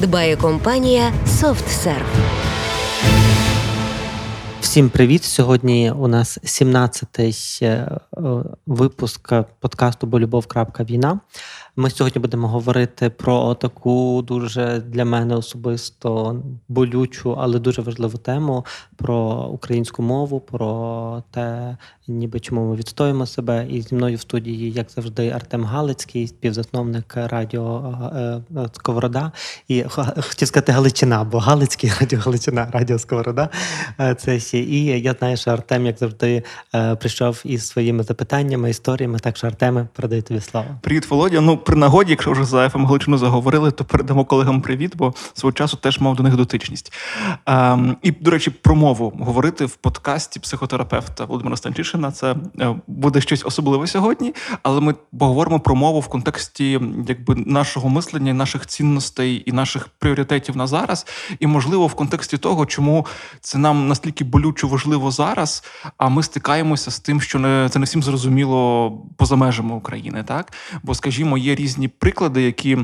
дбає компанія SoftServe. Всім привіт! Сьогодні у нас 17-й е, випуск подкасту Болюбов.війна. Ми сьогодні будемо говорити про таку дуже для мене особисто болючу, але дуже важливу тему про українську мову, про те, ніби чому ми відстоїмо себе. І зі мною в студії, як завжди, Артем Галицький, співзасновник радіо е, е, Сковорода. І хотів сказати Галичина, бо Галицький радіо Галичина, Радіо Сковорода. Е, це ще. І я знаю, що Артем, як завжди, прийшов із своїми запитаннями, історіями. Так що Артеме, передаю тобі слово. Привіт, Володя. Ну при нагоді, якщо вже за ФМ Галичину заговорили, то передамо колегам привіт, бо свого часу теж мав до них дотичність. Ем, І, до речі, про мову говорити в подкасті психотерапевта Володимира Станчишина. Це е, буде щось особливе сьогодні, але ми поговоримо про мову в контексті якби нашого мислення, наших цінностей і наших пріоритетів на зараз. І, можливо, в контексті того, чому це нам настільки болючо важливо зараз, а ми стикаємося з тим, що не це не всім зрозуміло поза межами України, так бо, скажімо, є різні приклади, які.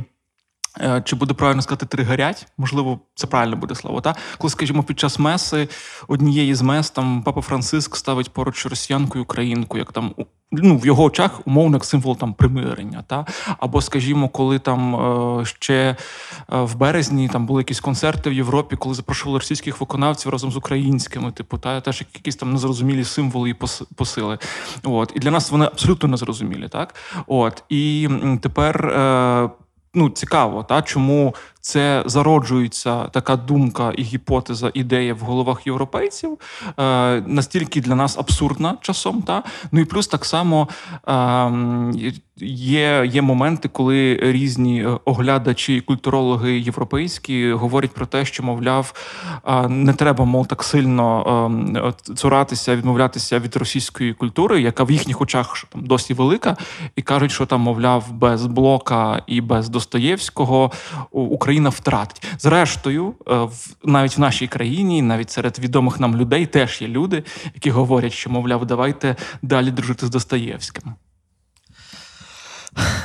Е, чи буде правильно сказати тригорять? Можливо, це правильне буде слово. Та коли, скажімо, під час меси однієї з мес там папа Франциск ставить поруч росіянку і українку, як там ну в його очах умовно як символ там примирення. Та або, скажімо, коли там е, ще е, в березні там були якісь концерти в Європі, коли запрошували російських виконавців разом з українськими, типу, та теж якісь там незрозумілі символи і посили. От і для нас вони абсолютно незрозумілі, так от і тепер ну цікаво, та чому це зароджується така думка і гіпотеза, ідея в головах європейців, е, настільки для нас абсурдна часом. Та ну і плюс так само е, є є моменти, коли різні оглядачі, культурологи європейські говорять про те, що мовляв, е, не треба мов так сильно цуратися, відмовлятися від російської культури, яка в їхніх очах там досі велика, і кажуть, що там, мовляв, без блока і без Достоєвського Україна Україна втратить. Зрештою, е, навіть в нашій країні, навіть серед відомих нам людей, теж є люди, які говорять, що, мовляв, давайте далі дружити з Достоєвським.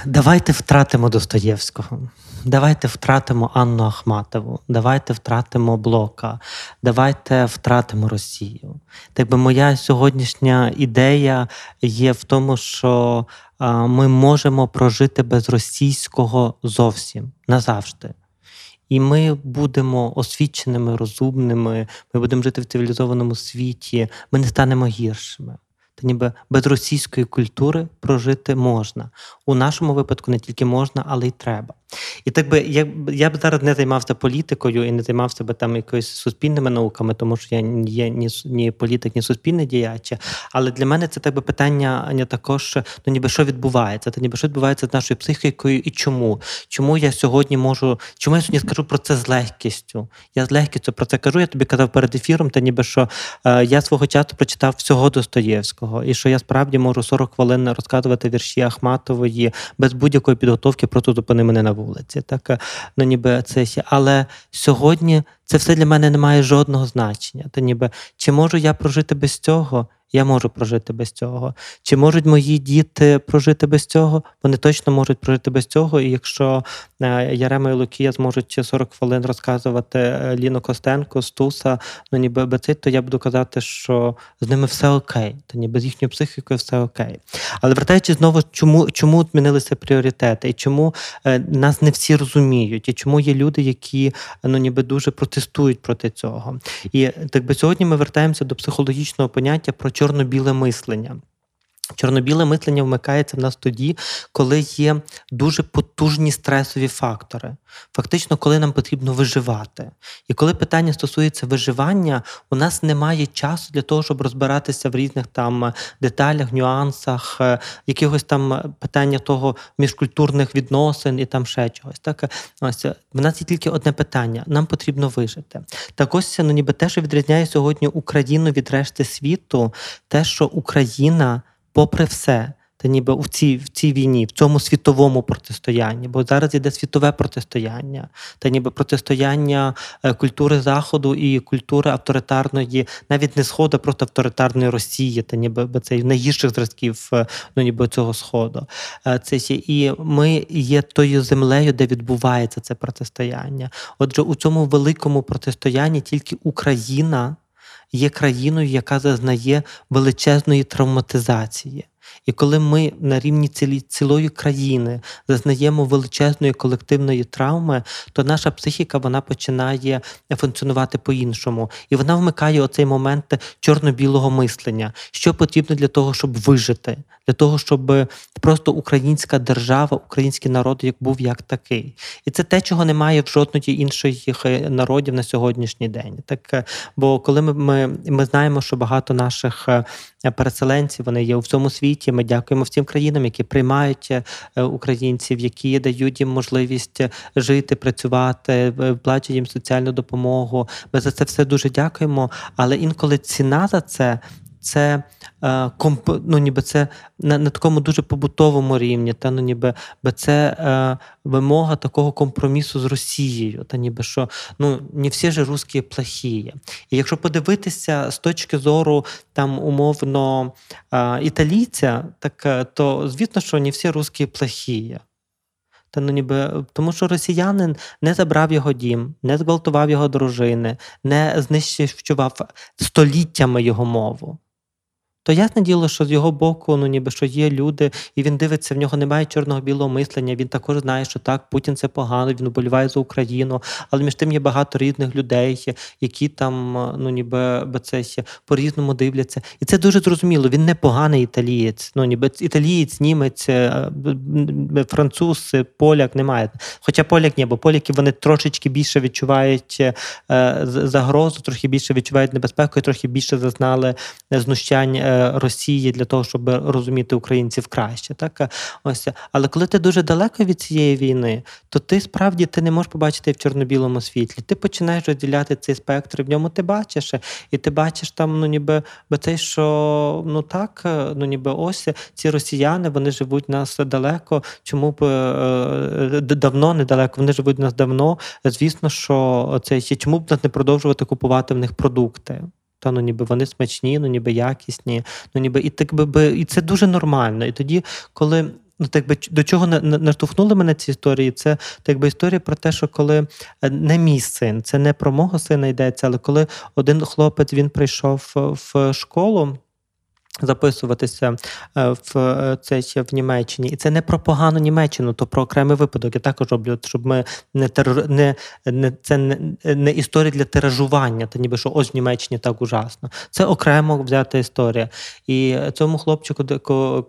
Давайте втратимо Достоєвського. Давайте втратимо Анну Ахматову, давайте втратимо Блока, давайте втратимо Росію. Так би моя сьогоднішня ідея є в тому, що ми можемо прожити без російського зовсім назавжди. І ми будемо освіченими, розумними, ми будемо жити в цивілізованому світі, ми не станемо гіршими. Та ніби без російської культури прожити можна. У нашому випадку не тільки можна, але й треба. І так би я я б зараз не займався політикою і не займався би там якоюсь суспільними науками, тому що я є ні ні політик, ні суспільний діяч. Але для мене це так би питання не також ну ніби що відбувається, та ніби що відбувається з нашою психікою і чому? Чому я сьогодні можу, чому я сьогодні скажу про це з легкістю? Я з легкістю про це кажу. Я тобі казав перед ефіром, та ніби що е, я свого часу прочитав всього Достоєвського, і що я справді можу 40 хвилин розказувати вірші Ахматової без будь-якої підготовки, просто зупини мене на вулиці. Так, ну ніби це ще. Але сьогодні це все для мене не має жодного значення. Та ніби чи можу я прожити без цього? Я можу прожити без цього. Чи можуть мої діти прожити без цього? Вони точно можуть прожити без цього. І якщо е, Ярема і Лукія зможуть 40 хвилин розказувати е, Ліну Костенко, Стуса, ну ніби бецит, то я буду казати, що з ними все окей, то ніби з їхньою психікою все окей. Але вертаючись знову, чому чому змінилися пріоритети, і чому е, нас не всі розуміють, і чому є люди, які ну ніби дуже протестують проти цього. І так би сьогодні ми вертаємося до психологічного поняття про чорно-біле мислення. Чорнобіле мислення вмикається в нас тоді, коли є дуже потужні стресові фактори. Фактично, коли нам потрібно виживати. І коли питання стосується виживання, у нас немає часу для того, щоб розбиратися в різних там деталях, нюансах, е, якихось там питання того міжкультурних відносин і там ще чогось. Так ось в нас є тільки одне питання: нам потрібно вижити. Так ось ну ніби те, що відрізняє сьогодні Україну від решти світу, те, що Україна попри все, та ніби в цій в цій війні, в цьому світовому протистоянні, бо зараз іде світове протистояння, та ніби протистояння е, культури Заходу і культури авторитарної, навіть не сходу, просто авторитарної Росії, та ніби це найгірших зразків е, ну, ніби цього сходу. Е, це І ми є тою землею, де відбувається це протистояння. Отже, у цьому великому протистоянні тільки Україна є країною, яка зазнає величезної травматизації. І коли ми на рівні цілі, цілої країни зазнаємо величезної колективної травми, то наша психіка вона починає функціонувати по-іншому. І вона вмикає оцей момент чорно-білого мислення, що потрібно для того, щоб вижити, для того, щоб просто українська держава, український народ як був як такий. І це те, чого немає в жодної іншої народів на сьогоднішній день. Так, Бо коли ми, ми, ми знаємо, що багато наших е, переселенців вони є у всьому світі. Ми дякуємо всім країнам, які приймають е, українців, які дають їм можливість жити, працювати, платять їм соціальну допомогу. Ми за це все дуже дякуємо. Але інколи ціна за це це е, ну, ніби це на на такому дуже побутовому рівні, та ну ніби це е, вимога такого компромісу з Росією, та ніби що ну не всі ж русські плохі. І якщо подивитися з точки зору там умовно е, італійця, так е, то звісно, що не всі русські плохі. Та ну ніби тому, що росіянин не забрав його дім, не зґвалтував його дружини, не знищував століттями його мову. То ясне діло, що з його боку, ну ніби що є люди, і він дивиться, в нього немає чорного білого мислення. Він також знає, що так, Путін це погано, він вболіває за Україну. Але між тим є багато різних людей, які там, ну ніби це по-різному дивляться. І це дуже зрозуміло. Він не поганий італієць. Ну ніби італієць, німець, е, француз, поляк немає. Хоча поляк ні, бо поляки вони трошечки більше відчувають е, загрозу, трохи більше відчувають небезпеку, і трохи більше зазнали знущань. Е, Росії для того, щоб розуміти українців краще. Так ось, але коли ти дуже далеко від цієї війни, то ти справді ти не можеш побачити в чорно-білому світлі. Ти починаєш розділяти цей спектр, в ньому ти бачиш, і ти бачиш там, ну ніби те, що ну так, ну ніби ось ці росіяни вони живуть нас далеко. Чому б е, давно недалеко? Вони живуть нас давно. Звісно, що це чому б нас не продовжувати купувати в них продукти? Та ну ніби вони смачні, ну ніби якісні, ну ніби і так би і це дуже нормально. І тоді, коли ну так би до чого наштовхнули мене ці історії, це так би історія про те, що коли е, не мій син, це не про мого сина йдеться, але коли один хлопець він прийшов в школу записуватися е, в е, це ще в Німеччині, і це не про погану Німеччину, то про окремий випадок. Я також роблю, щоб ми не терор... не, не це не, не історія для тиражування, та ніби що ось в Німеччині так ужасно. Це окремо взята історія. І цьому хлопчику,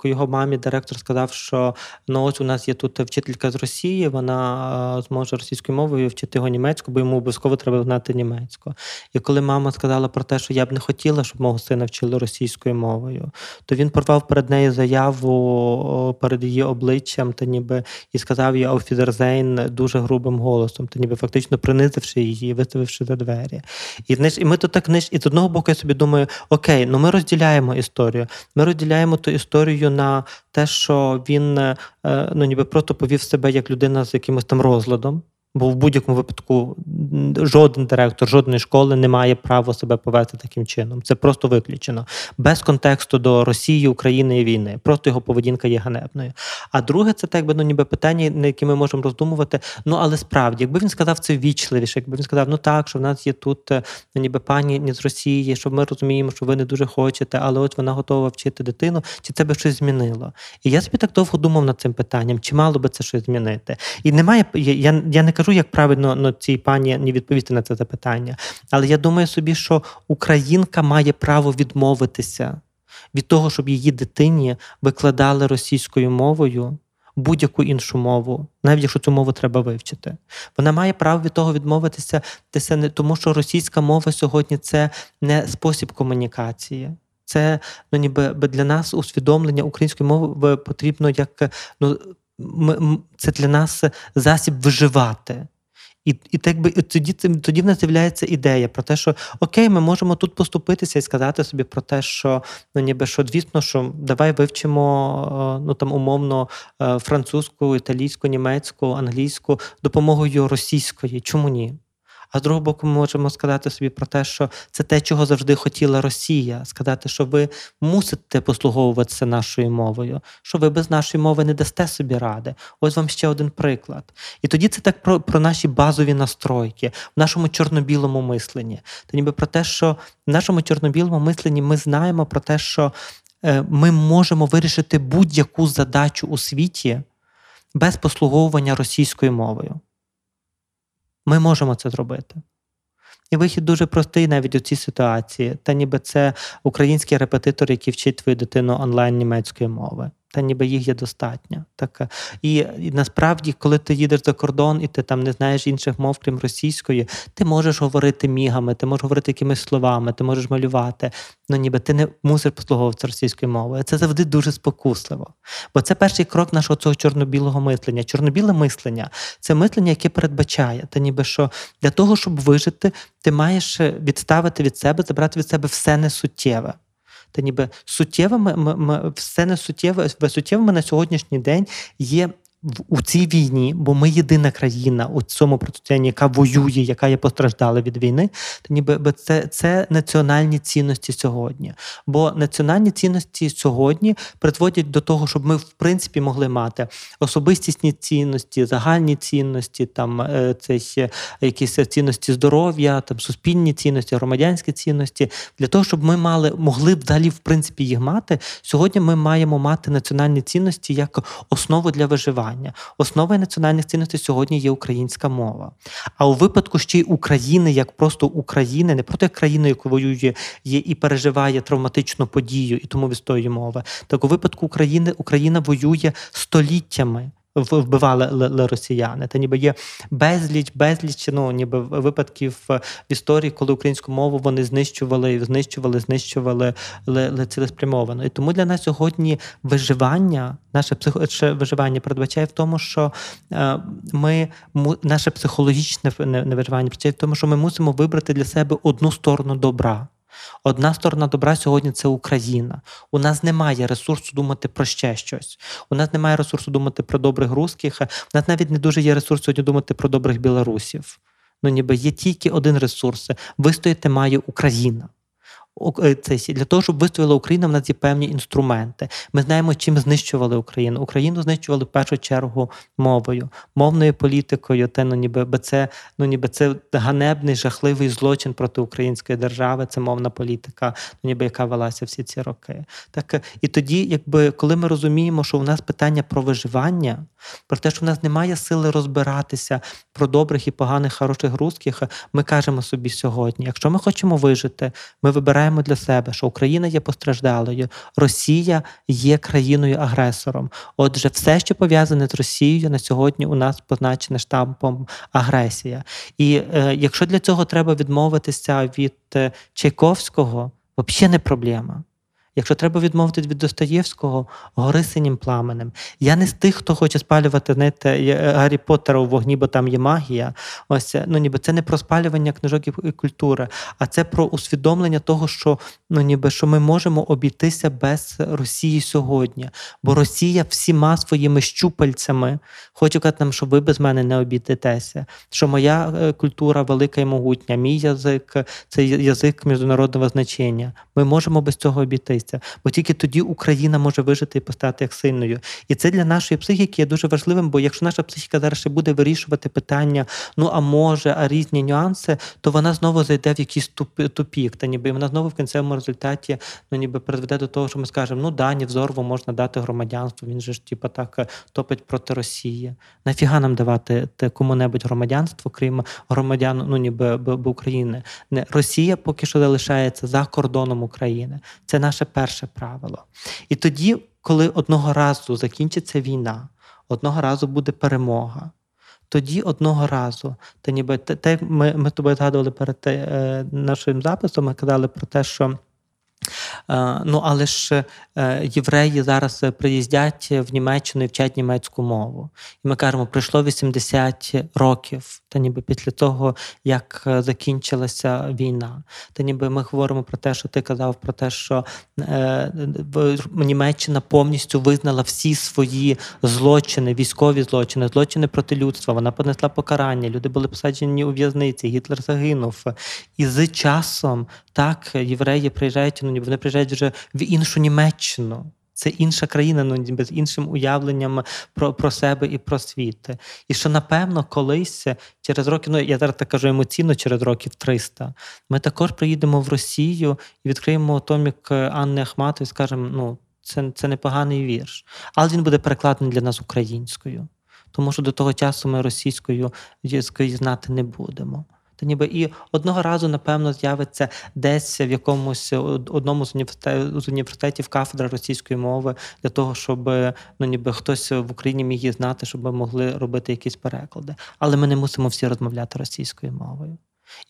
його мамі директор сказав, що ну ось у нас є тут вчителька з Росії, вона е, зможе російською мовою вчити його німецьку, бо йому обов'язково треба знати німецьку. І коли мама сказала про те, що я б не хотіла, щоб мого сина вчили російською мовою мовою, то він порвав перед нею заяву перед її обличчям, та ніби і сказав їй Ауфідерзейн дуже грубим голосом, та ніби фактично принизивши її, виставивши за двері. І знаєш, і ми тут так знаєш, і з одного боку я собі думаю, окей, ну ми розділяємо історію. Ми розділяємо ту історію на те, що він е, ну ніби просто повів себе як людина з якимось там розладом. Бо в будь-якому випадку жоден директор жодної школи не має права себе повести таким чином. Це просто виключено без контексту до Росії, України і війни. Просто його поведінка є ганебною. А друге, це так би ну ніби питання, на які ми можемо роздумувати. Ну але справді, якби він сказав це ввічливіше, якби він сказав, ну так, що в нас є тут е, ну, ніби пані з Росії, що ми розуміємо, що ви не дуже хочете, але от вона готова вчити дитину, чи це би щось змінило? І я собі так довго думав над цим питанням, чи мало би це щось змінити? І немає я, я не кажу, як правильно ну, цій пані не відповісти на це запитання. Але я думаю собі, що українка має право відмовитися. від того, щоб її дитині викладали російською мовою будь-яку іншу мову, навіть якщо цю мову треба вивчити. Вона має право від того відмовитися, тому, що російська мова сьогодні це не спосіб комунікації. Це ну, ніби для нас усвідомлення української мови потрібно як ну, ми, це для нас засіб виживати. І і, так би, і тоді тоді в нас з'являється ідея про те, що окей, ми можемо тут поступитися і сказати собі про те, що ну ніби що звісно, що давай вивчимо ну там умовно е, французьку, італійську, німецьку, англійську допомогою російської. Чому ні? А з другого боку, ми можемо сказати собі про те, що це те, чого завжди хотіла Росія. Сказати, що ви мусите послуговуватися нашою мовою, що ви без нашої мови не дасте собі ради. Ось вам ще один приклад. І тоді це так про про наші базові настройки в нашому чорно-білому мисленні. Та ніби про те, що в нашому чорно-білому мисленні ми знаємо про те, що е, ми можемо вирішити будь-яку задачу у світі без послуговування російською мовою. Ми можемо це зробити. І вихід дуже простий навіть у цій ситуації. Та ніби це український репетитор, який вчить твою дитину онлайн німецької мови та ніби їх є достатньо. Так? І, і насправді, коли ти їдеш за кордон і ти там не знаєш інших мов, крім російської, ти можеш говорити мігами, ти можеш говорити якимись словами, ти можеш малювати. Ну ніби ти не мусиш послуговуватися російською мовою. Це завжди дуже спокусливо. Бо це перший крок нашого цього чорно-білого мислення. Чорно-біле мислення це мислення, яке передбачає, та ніби що для того, щоб вижити, ти маєш відставити від себе, забрати від себе все несуттєве та ніби суттєвими ми, ми, все не суттєве, суттєвими на сьогоднішній день є у цій війні, бо ми єдина країна у цьому протистоянні, яка воює, яка є постраждала від війни, то ніби це це національні цінності сьогодні. Бо національні цінності сьогодні призводять до того, щоб ми в принципі могли мати особистісні цінності, загальні цінності, там е, це якісь цінності здоров'я, там суспільні цінності, громадянські цінності. Для того, щоб ми мали могли взагалі в принципі їх мати. Сьогодні ми маємо мати національні цінності як основу для виживання виховання. Основою національних цінностей сьогодні є українська мова. А у випадку ще й України, як просто України, не проти країни, яку воює є і переживає травматичну подію, і тому відстоює мови. Так у випадку України Україна воює століттями вбивали росіяни. Та ніби є безліч, безліч ну, ніби випадків в історії, коли українську мову вони знищували, знищували, знищували цілеспрямовано. І тому для нас сьогодні виживання, наше психо виживання передбачає в тому, що е, ми наше психологічне не виживання передбачає в тому, що ми мусимо вибрати для себе одну сторону добра. Одна сторона добра сьогодні це Україна. У нас немає ресурсу думати про ще щось. У нас немає ресурсу думати про добрих русських. У нас навіть не дуже є ресурс сьогодні думати про добрих білорусів. Ну, ніби є тільки один ресурс: вистояти має Україна. Е, для того, щоб вистояла Україна, в нас є певні інструменти. Ми знаємо, чим знищували Україну. Україну знищували в першу чергу мовою, мовною політикою. Те, ну ніби це ну ніби це ганебний, жахливий злочин проти української держави. Це мовна політика, ну ніби яка велася всі ці роки. Так і тоді, якби коли ми розуміємо, що у нас питання про виживання, про те, що в нас немає сили розбиратися про добрих і поганих, хороших русських, ми кажемо собі сьогодні: якщо ми хочемо вижити, ми вибираємо вибираємо для себе, що Україна є постраждалою, Росія є країною-агресором. Отже, все, що пов'язане з Росією, на сьогодні у нас позначене штампом агресія. І е, якщо для цього треба відмовитися від е, Чайковського, взагалі не проблема. Якщо треба відмовитись від Достоєвського, гори синім пламенем. Я не з тих, хто хоче спалювати знаєте, е, Гаррі Поттера у вогні, бо там є магія. Ось ну ніби це не про спалювання книжок і культури, а це про усвідомлення того, що ну ніби що ми можемо обійтися без Росії сьогодні. Бо Росія всіма своїми щупальцями хоче казати нам, що ви без мене не обійдетеся. Що моя е, культура велика і могутня, мій язик це язик міжнародного значення. Ми можемо без цього обійтися місця, бо тільки тоді Україна може вижити і постати як сильною. І це для нашої психіки є дуже важливим, бо якщо наша психіка зараз ще буде вирішувати питання, ну а може, а різні нюанси, то вона знову зайде в якийсь тупік, та ніби вона знову в кінцевому результаті ну ніби призведе до того, що ми скажемо, ну да, Невзорову можна дати громадянство, він же ж типу, так е, топить проти Росії. Нафіга нам давати кому-небудь громадянство, крім громадян, ну ніби б, б України. Не Росія поки що залишається за кордоном України. Це наше перше правило. І тоді, коли одного разу закінчиться війна, одного разу буде перемога. Тоді одного разу, та ніби те, ми, ми з тобою згадували перед те, е, нашим записом, ми казали про те, що ну, але ж е, євреї зараз приїздять в Німеччину і вчать німецьку мову. І ми кажемо, пройшло 80 років, та ніби після того, як закінчилася війна. Та ніби ми говоримо про те, що ти казав, про те, що е, Німеччина повністю визнала всі свої злочини, військові злочини, злочини проти людства. Вона понесла покарання, люди були посаджені у в'язниці, Гітлер загинув. І з часом так євреї приїжджають ну, вони приїжджають вже в іншу Німеччину. Це інша країна, ну ніби з іншим уявленням про про себе і про світ. І що, напевно, колись через роки, ну я зараз так кажу емоційно, через років 300, ми також приїдемо в Росію і відкриємо томік Анни Ахматової і скажемо, ну, це це непоганий вірш. Але він буде перекладений для нас українською. Тому що до того часу ми російською знати не будемо. То ніби і одного разу, напевно, з'явиться десь в якомусь одному з університетів, з університетів кафедра російської мови для того, щоб ну ніби хтось в Україні міг її знати, щоб ми могли робити якісь переклади. Але ми не мусимо всі розмовляти російською мовою.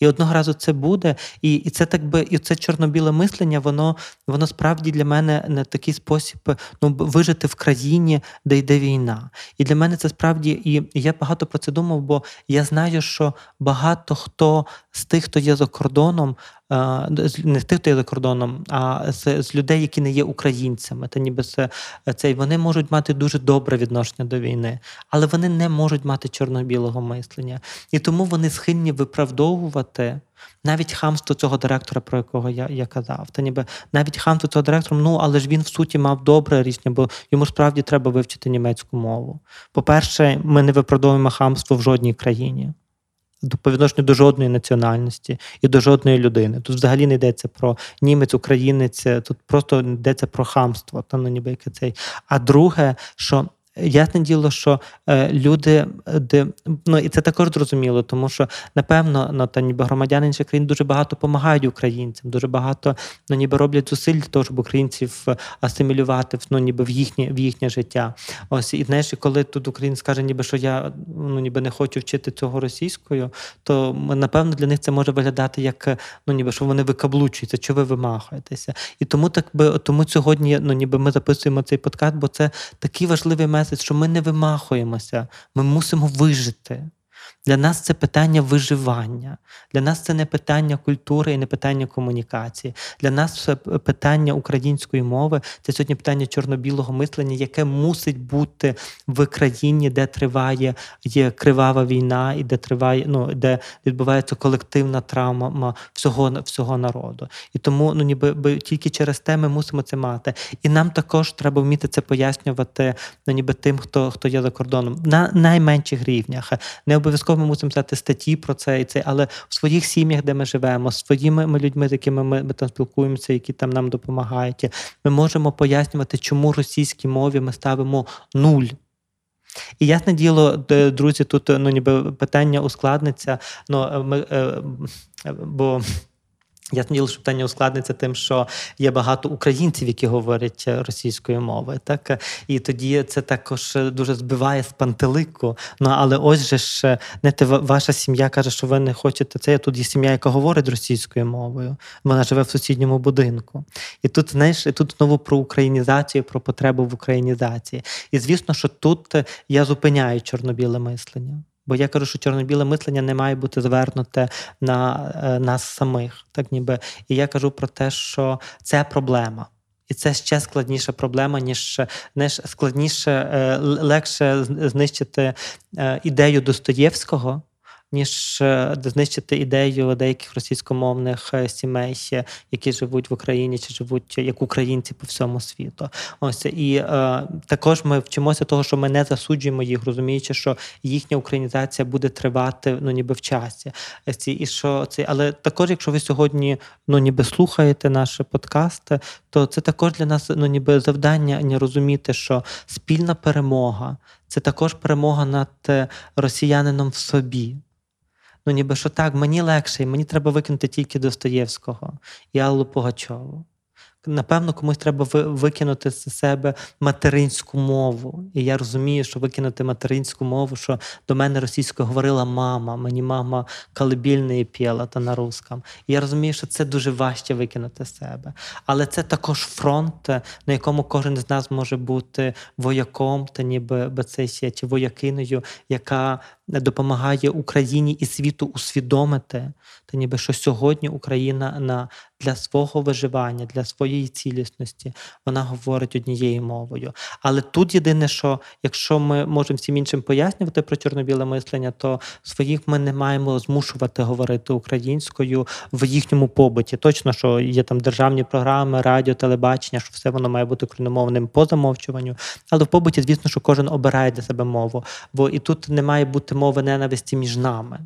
І одного разу це буде, і і це так би, і це чорно-біле мислення, воно воно справді для мене не такий спосіб ну, вижити в країні, де йде війна. І для мене це справді, і я багато про це думав, бо я знаю, що багато хто з тих, хто є за кордоном, не з тих, хто є за кордоном, а з, з людей, які не є українцями, та ніби це, це вони можуть мати дуже добре відношення до війни, але вони не можуть мати чорно-білого мислення. І тому вони схильні виправдовувати. Навіть хамство цього директора, про якого я я казав, та ніби навіть хамство цього директора, ну але ж він в суті мав добре рішення, бо йому справді треба вивчити німецьку мову. По-перше, ми не виправдовуємо хамство в жодній країні по відношенню до жодної національності і до жодної людини. Тут взагалі не йдеться про німець, українець, тут просто йдеться про хамство, та ну, ніби яке цей. А друге, що Ясне діло, що е, люди, де ну і це також зрозуміло, тому що напевно ну, та ніби громадяни інших країн дуже багато допомагають українцям, дуже багато ну, ніби роблять зусиль для того, щоб українців асимілювати ну, ніби в їхнє в їхнє життя. Ось і знаєш, коли тут українець каже, ніби що я ну ніби не хочу вчити цього російською, то напевно для них це може виглядати як ну ніби що вони викаблучуються, що ви вимахуєтеся. І тому так би тому сьогодні ну ніби ми записуємо цей подкаст, бо це такий важливий меседж, меседж, що ми не вимахуємося, ми мусимо вижити. Для нас це питання виживання. Для нас це не питання культури і не питання комунікації. Для нас це питання української мови. Це сьогодні питання чорно-білого мислення, яке мусить бути в країні, де триває є кривава війна, і де триває, ну де відбувається колективна травма всього всього народу. І тому ну ніби тільки через те ми мусимо це мати. І нам також треба вміти це пояснювати ну, ніби тим, хто хто є за кордоном на найменших рівнях. Не обов'язково ми мусимо писати статті про це і це, але в своїх сім'ях, де ми живемо, з своїми ми людьми, з якими ми, ми там спілкуємося, які там нам допомагають, ми можемо пояснювати, чому російській мові ми ставимо нуль. І ясне діло, друзі, тут ну ніби питання ускладниться. Ну, ми, е, бо Ясно діло, що питання ускладниться тим, що є багато українців, які говорять російською мовою. Так і тоді це також дуже збиває з пантелику. Ну але ось же ж не те, ваша сім'я каже, що ви не хочете це. Тут є сім'я, яка говорить російською мовою. Вона живе в сусідньому будинку. І тут знаєш, тут знову про українізацію, про потребу в українізації. І звісно, що тут я зупиняю чорно-біле мислення. Бо я кажу, що чорно-біле мислення не має бути звернуте на е, нас самих, так ніби. І я кажу про те, що це проблема. І це ще складніша проблема, ніж не складніше, е, легше знищити е, ідею Достоєвського, ніж е, знищити ідею деяких російськомовних е, сімей, які живуть в Україні чи живуть як українці по всьому світу. Ось і е, також ми вчимося того, що ми не засуджуємо їх, розуміючи, що їхня українізація буде тривати ну ніби в часі. І що це, але також, якщо ви сьогодні ну ніби слухаєте наші подкасти, то це також для нас ну ніби завдання не розуміти, що спільна перемога це також перемога над е, росіянином в собі. Ну, ніби що так, мені легше, і мені треба викинути тільки Достоєвського і Аллу Пугачову. Напевно, комусь треба викинути з себе материнську мову. І я розумію, що викинути материнську мову, що до мене російською говорила мама, мені мама колыбельные піла та на русском. І я розумію, що це дуже важче викинути з себе. Але це також фронт, на якому кожен з нас може бути вояком, та ніби бецесія чи воякиною, яка допомагає Україні і світу усвідомити, та ніби що сьогодні Україна на для свого виживання, для своєї цілісності, вона говорить однією мовою. Але тут єдине, що якщо ми можемо всім іншим пояснювати про чорно-біле мислення, то своїх ми не маємо змушувати говорити українською в їхньому побуті. Точно, що є там державні програми, радіо, телебачення, що все воно має бути україномовним по замовчуванню. Але в побуті, звісно, що кожен обирає для себе мову, бо і тут не має бути мови ненависті між нами.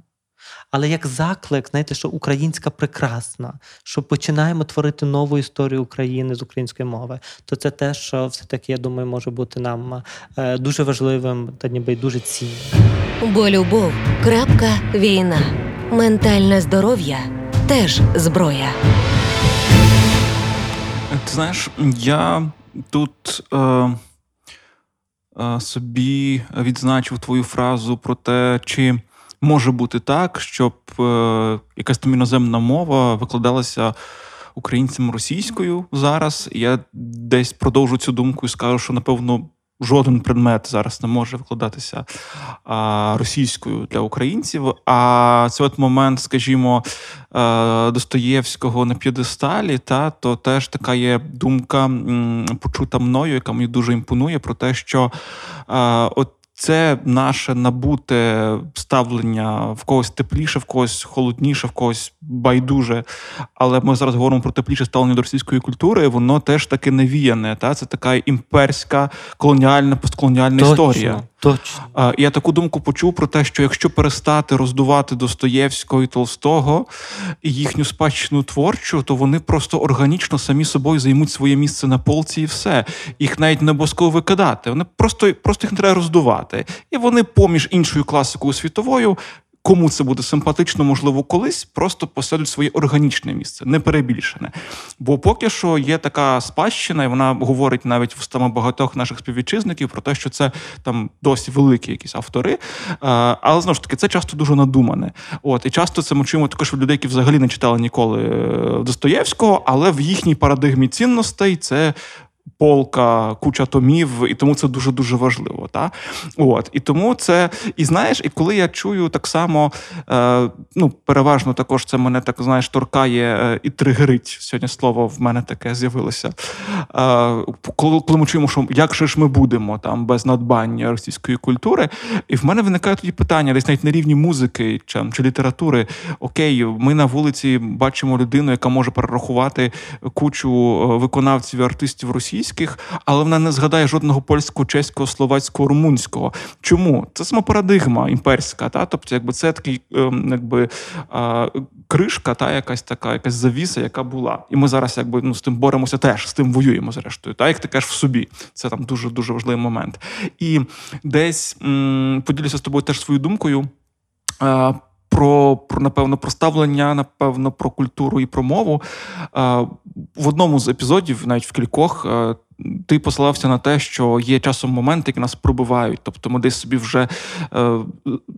Але як заклик, знаєте, що українська прекрасна, що починаємо творити нову історію України з української мови, то це те, що все-таки, я думаю, може бути нам е, дуже важливим та ніби дуже цінним. Бо любов крапка війна. Ментальне здоров'я теж зброя. Ти знаєш, я тут е, е, собі відзначив твою фразу про те, чи може бути так, щоб е, якась там іноземна мова викладалася українцям російською зараз. Я десь продовжу цю думку і скажу, що напевно. Жоден предмет зараз не може викладатися а, російською для українців. А це от момент, скажімо, а, Достоєвського на п'єдесталі, та то теж така є думка, почута мною, яка мені дуже імпонує, про те, що а, от. Це наше набуте ставлення в когось тепліше, в когось холодніше, в когось байдуже. Але ми зараз говоримо про тепліше ставлення до російської культури. Воно теж таки навіяне. Та це така імперська колоніальна постколоніальна історія. Точно. Я таку думку почув про те, що якщо перестати роздувати Достоєвського і Толстого і їхню спадщину творчу, то вони просто органічно самі собою займуть своє місце на полці, і все. Їх навіть не обов'язково викидати. Вони просто, просто їх треба роздувати. І вони поміж іншою класикою світовою. Кому це буде симпатично, можливо, колись просто посадять своє органічне місце, не перебільшене. Бо поки що є така спадщина, і вона говорить навіть вустами багатьох наших співвітчизників про те, що це там досі великі якісь автори. Але знову ж таки, це часто дуже надумане. От і часто це ми чуємо також від людей, які взагалі не читали ніколи е, Достоєвського, але в їхній парадигмі цінностей це полка, куча томів, і тому це дуже дуже важливо. Та? От і тому це, і знаєш, і коли я чую так само, е, ну переважно також це мене так знаєш, торкає е, і тригерить. Сьогодні слово в мене таке з'явилося. Е, коли, коли ми чуємо, що як же ж ми будемо там без надбання російської культури, і в мене виникає тоді питання, десь навіть на рівні музики чи, чи літератури. Окей, ми на вулиці бачимо людину, яка може перерахувати кучу е, виконавців і артистів російських, але вона не згадає жодного польського, чеського, словацького, румунського. Чому? Це сама парадигма імперська, та тобто, якби це такий, ем, якби кришка, та якась така, якась завіса, яка була. І ми зараз, якби ну з тим боремося теж, з тим воюємо, зрештою. Та як ти кажеш в собі, це там дуже дуже важливий момент. І десь м- поділюся з тобою теж своєю думкою. Про, про напевно про ставлення, напевно, про культуру і про мову. В одному з епізодів, навіть в кількох, ти посилався на те, що є часом моменти, які нас пробивають. Тобто ми десь собі вже е,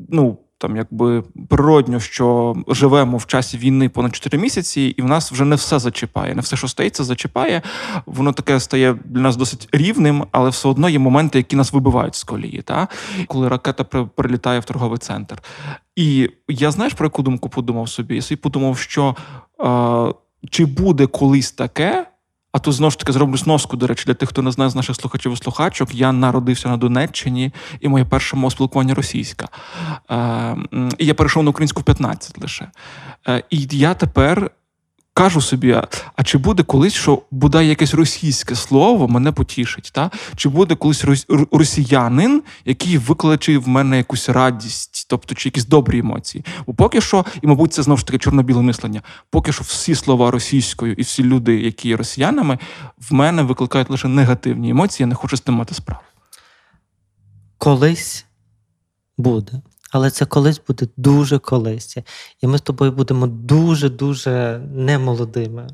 ну. Там якби природньо, що живемо в часі війни понад 4 місяці, і в нас вже не все зачіпає. Не все, що стається, зачіпає. Воно таке стає для нас досить рівним, але все одно є моменти, які нас вибивають з колії. Та? Коли ракета прилітає в торговий центр. І я знаєш, про яку думку подумав собі? Я собі подумав, що е, чи буде колись таке. А тут знову ж таки зроблю сноску, до речі, для тих, хто не знає з наших слухачів і слухачок. Я народився на Донеччині, і моє перше мова спілкування російська. Е, І я перейшов на українську в 15 лише. Е, І я тепер. Кажу собі, а, чи буде колись, що бодай якесь російське слово мене потішить? Та? Чи буде колись росіянин, який викличе в мене якусь радість, тобто чи якісь добрі емоції? Бо поки що, і мабуть, це знову ж таки чорно-біле мислення. Поки що всі слова російською і всі люди, які є росіянами, в мене викликають лише негативні емоції, я не хочу з тим мати справу. Колись буде. Але це колись буде дуже колись. І ми з тобою будемо дуже-дуже немолодими.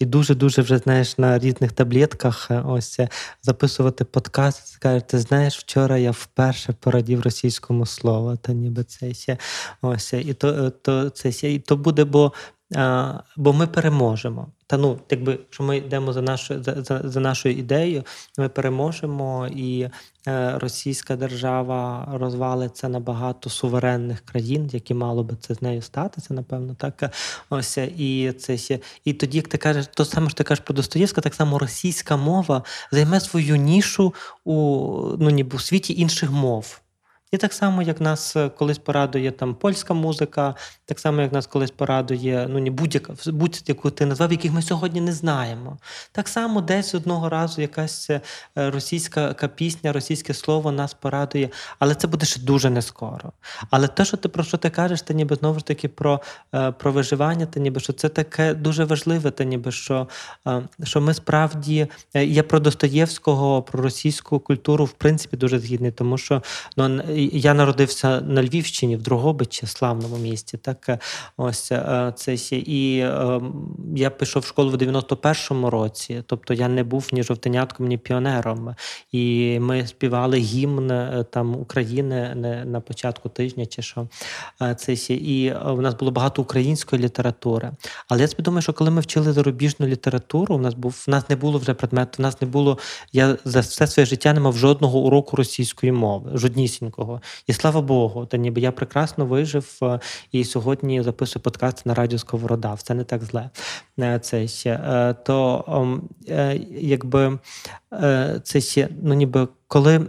І дуже-дуже вже знаєш на різних таблетках е, ось е, записувати подкаст. Скажеш, ти знаєш, вчора я вперше порадів російському слову, та ніби це ось і то, е, то це і то буде, бо бо ми переможемо. Та ну, якби якщо ми йдемо за нашу, за, за, нашою ідеєю, ми переможемо, і е, російська держава розвалиться на багато суверенних країн, які мало би це з нею статися, напевно, так ось і це ще. І тоді, як ти кажеш, то саме ж ти кажеш про Достоєвська, так само російська мова займе свою нішу у ну ніби у світі інших мов. І так само, як нас е, колись порадує там польська музика, так само, як нас колись порадує ну, будь-яка будь-яку ти назвав, яких ми сьогодні не знаємо. Так само десь одного разу якась е, російська пісня, російське слово нас порадує, але це буде ще дуже не скоро. Але те, що ти про що ти кажеш, ти ніби знову ж таки про е, про виживання, та ніби що це таке дуже важливе, та ніби що що ми справді є про Достоєвського, про російську культуру, в принципі, дуже згідний, тому що ну, я народився на Львівщині в Другобичі, славному місті. Так е, ось е, це. І е, я пішов в школу в 91-му році, тобто я не був ні жовтенятком, ні піонером. І ми співали гімн там України на початку тижня, чи що це. І в нас було багато української літератури. Але я собі думаю, що коли ми вчили зарубіжну літературу, у нас був в нас не було вже предмету, в нас не було. Я за все своє життя не мав жодного уроку російської мови, жоднісінького. І слава Богу, та ніби я прекрасно вижив е, і сьогодні записую подкаст на радіо Сковорода. Все не так зле. Е, це ще е, то якби це ще, ну ніби коли.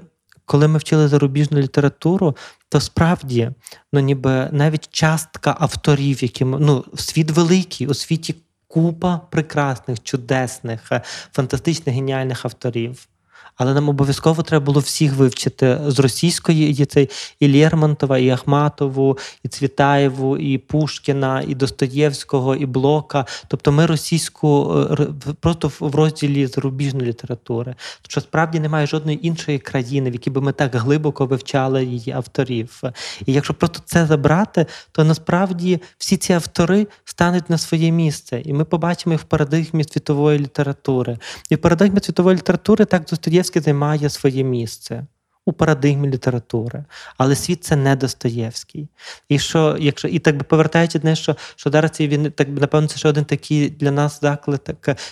Коли ми вчили зарубіжну літературу, то справді ну ніби навіть частка авторів, які ну світ великий, у світі купа прекрасних, чудесних, фантастичних геніальних авторів але нам обов'язково треба було всіх вивчити з російської і цей і Лермонтова, і Ахматову, і Цвітаєву, і Пушкіна, і Достоєвського, і Блока. Тобто ми російську е, просто в розділі зарубіжної літератури. Що справді немає жодної іншої країни, в якій би ми так глибоко вивчали її авторів. І якщо просто це забрати, то насправді всі ці автори стануть на своє місце, і ми побачимо їх в парадигмі світової літератури. І в парадигмі світової літератури так Достоєвський Достоєвський займає своє місце у парадигмі літератури, але світ це не Достоєвський. І що, якщо і так би повертаючи дне, що що зараз він так напевно, це ще один такий для нас заклик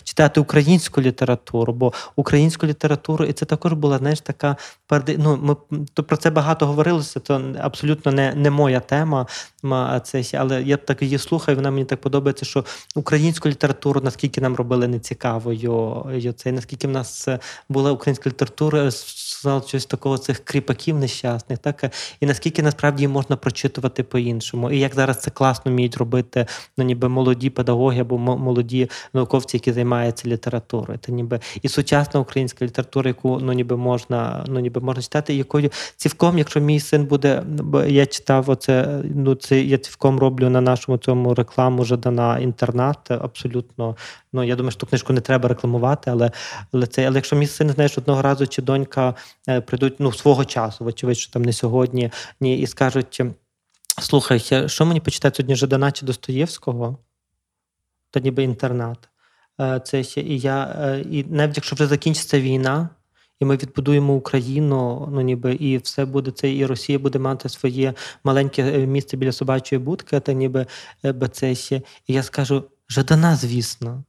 читати українську літературу, бо українську літературу, і це також була знаєш, така ну, ми то про це багато говорилося, то абсолютно не не моя тема. Це, але я так її слухаю, вона мені так подобається, що українську літературу наскільки нам робили нецікавою, це наскільки в нас була українська література, щось такого цих кріпаків нещасних, так і наскільки насправді можна прочитувати по-іншому. І як зараз це класно вміють робити ну, ніби молоді педагоги або молоді науковці, які займаються літературою. Це ніби і сучасна українська література, яку ну ніби можна, ну ніби можна читати, якою цівком, якщо мій син буде, бо я читав оце, ну це я цівком роблю на нашому цьому рекламу Жадана інтернат. Абсолютно, ну я думаю, що ту книжку не треба рекламувати, але але це, але якщо мій син знаєш одного разу чи донька прийдуть ну свого часу, вочевидь, що там не сьогодні, ні, і скажуть: слухай, що мені почитати сьогодні Жадана чи Достоєвського? Та ніби інтернат. Е, це і я, е, і навіть якщо вже закінчиться війна, і ми відбудуємо Україну, ну ніби і все буде це, і Росія буде мати своє маленьке е, місце біля собачої будки, та ніби це ще. І я скажу: Жадана, звісно,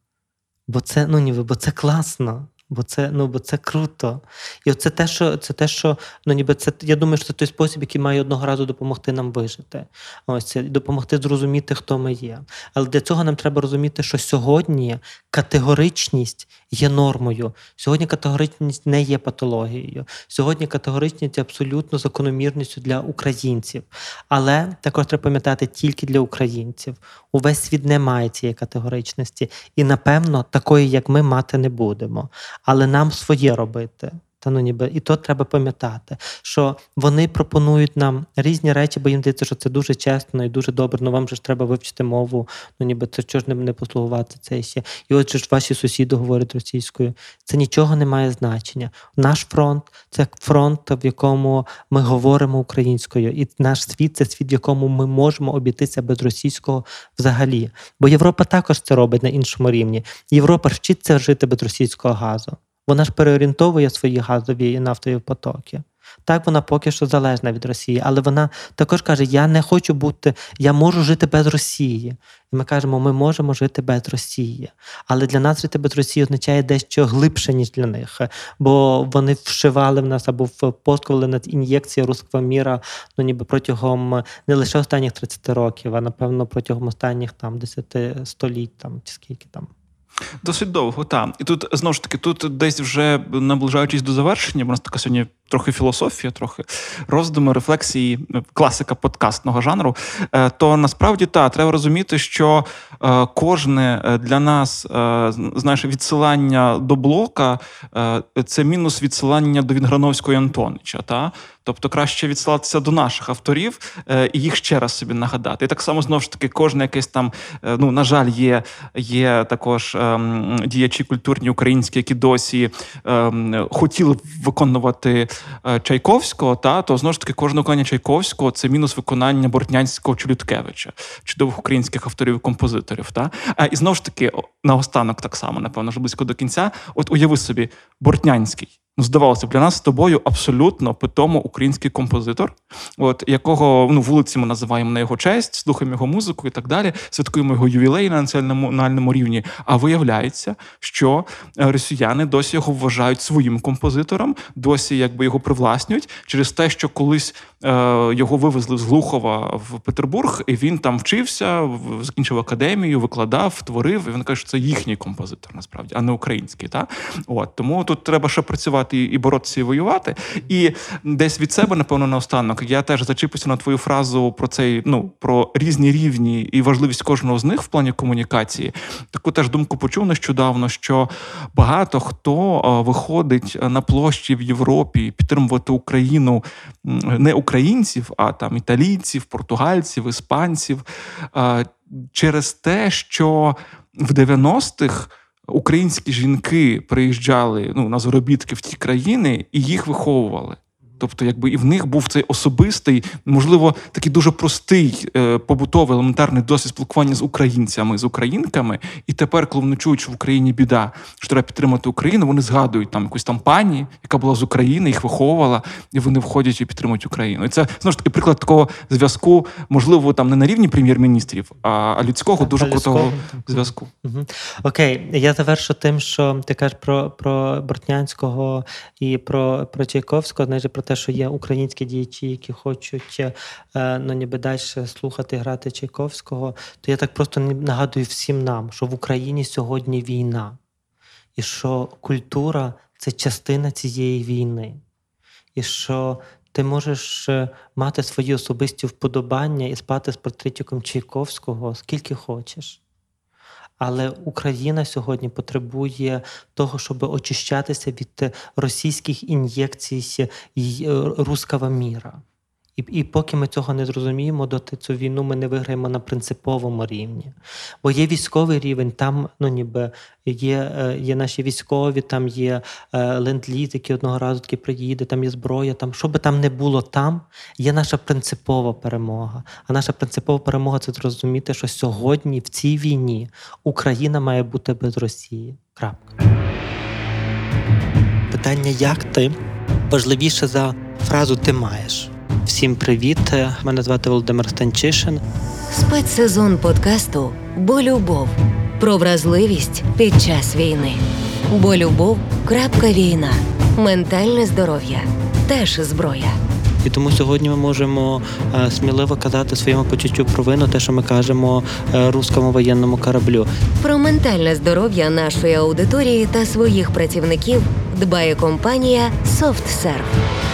бо це ну ніби, бо це класно. Бо це ну бо це круто. І це те, що це те, що ну ніби це я думаю, що це той спосіб, який має одного разу допомогти нам вижити. Ось це допомогти зрозуміти, хто ми є. Але для цього нам треба розуміти, що сьогодні категоричність є нормою. Сьогодні категоричність не є патологією. Сьогодні категоричність є абсолютно закономірністю для українців. Але також треба пам'ятати тільки для українців. Увесь світ не має цієї категоричності, і напевно такої, як ми, мати не будемо але нам своє робити. Та ну ніби і то треба пам'ятати, що вони пропонують нам різні речі, бо їм здається, що це дуже чесно і дуже добре. Ну вам же ж треба вивчити мову. Ну ніби це чого ж не, послугувати це ще. І отже ж ваші сусіди говорять російською. Це нічого не має значення. Наш фронт це фронт, в якому ми говоримо українською, і наш світ це світ, в якому ми можемо обійтися без російського взагалі. Бо Європа також це робить на іншому рівні. Європа вчиться жити без російського газу. Вона ж переорієнтовує свої газові і нафтові потоки. Так, вона поки що залежна від Росії, але вона також каже: Я не хочу бути, я можу жити без Росії. І ми кажемо, ми можемо жити без Росії. Але для нас жити без Росії означає дещо глибше, ніж для них. Бо вони вшивали в нас або впоскували над ін'єкції руського міра ну ніби протягом не лише останніх 30 років, а напевно протягом останніх там 10 століть, там чи скільки там. Досить довго, так. І тут знову ж таки, тут десь вже наближаючись до завершення, у нас така сьогодні трохи філософія, трохи роздуми, рефлексії, класика подкастного жанру. Е, то насправді та треба розуміти, що е, кожне е, для нас знаєш, відсилання до блока це мінус відсилання до Вінграновського і Антонича. Та? Тобто краще відсилатися до наших авторів і їх ще раз собі нагадати. І так само знову ж таки, кожне якесь там, ну на жаль, є є також ем, діячі культурні українські, які досі ем, хотіли виконувати Е, Чайковського, та то знову ж таки кожне виконання Чайковського це мінус виконання Бортнянського чи Людкевича, чудових українських авторів і композиторів. Та? А, І знову ж таки, наостанок так само, напевно, вже близько до кінця. От уяви собі, Бортнянський. Ну, здавалося для нас з тобою абсолютно питомо український композитор, от якого ну вулиці ми називаємо на його честь, слухаємо його музику і так далі. Святкуємо його ювілей на національному рівні. А виявляється, що е, росіяни досі його вважають своїм композитором, досі якби його привласнюють через те, що колись його вивезли з Глухова в Петербург, і він там вчився, закінчив академію, викладав, творив. І він каже, що це їхній композитор, насправді, а не український. Та от тому тут треба ще працювати і боротися і воювати. І десь від себе, напевно, наостанок, я теж зачіпився на твою фразу про цей ну про різні рівні і важливість кожного з них в плані комунікації. Таку теж думку почув нещодавно, що багато хто виходить на площі в Європі підтримувати Україну не українців, а там італійців, португальців, іспанців через те, що в 90-х українські жінки приїжджали ну, на заробітки в ті країни і їх виховували. Тобто, якби і в них був цей особистий, можливо, такий дуже простий е, побутовий елементарний досвід спілкування з українцями, з українками. І тепер, коли вони чують, що в Україні біда, що треба підтримати Україну, вони згадують там якусь там пані, яка була з України, їх виховувала, і вони входять і підтримують Україну. І це знову ж таки приклад такого зв'язку, можливо, там не на рівні прем'єр-міністрів, а людського так, дуже крутого зв'язку. Угу. Окей, я завершу тим, що ти кажеш про про Бортнянського і про про Чайковського, знаєш, про те, що є українські діячі, які хочуть е, ну, ніби далі слухати, грати Чайковського, то я так просто нагадую всім нам, що в Україні сьогодні війна, і що культура це частина цієї війни, і що ти можеш е, мати свої особисті вподобання і спати з портретиком Чайковського скільки хочеш. Але Україна сьогодні потребує того, щоб очищатися від російських ін'єкцій е, руского міра. І і поки ми цього не зрозуміємо, доти цю війну ми не виграємо на принциповому рівні. Бо є військовий рівень, там ну ніби є е, є наші військові, там є е, ленд-ліз, який одного разу таки приїде, там є зброя. Там що би там не було, там є наша принципова перемога. А наша принципова перемога це зрозуміти, що сьогодні в цій війні Україна має бути без Росії. Крапка. Питання, як ти важливіше за фразу ти маєш. Всім привіт! Мене звати Володимир Станчишин. Спецсезон подкасту Бо любов про вразливість під час війни. Бо любов. Крапка війна. Ментальне здоров'я теж зброя. І тому сьогодні ми можемо е, сміливо казати своєму почуттю провину, те, що ми кажемо е, руському воєнному кораблю. Про ментальне здоров'я нашої аудиторії та своїх працівників дбає компанія SoftServe.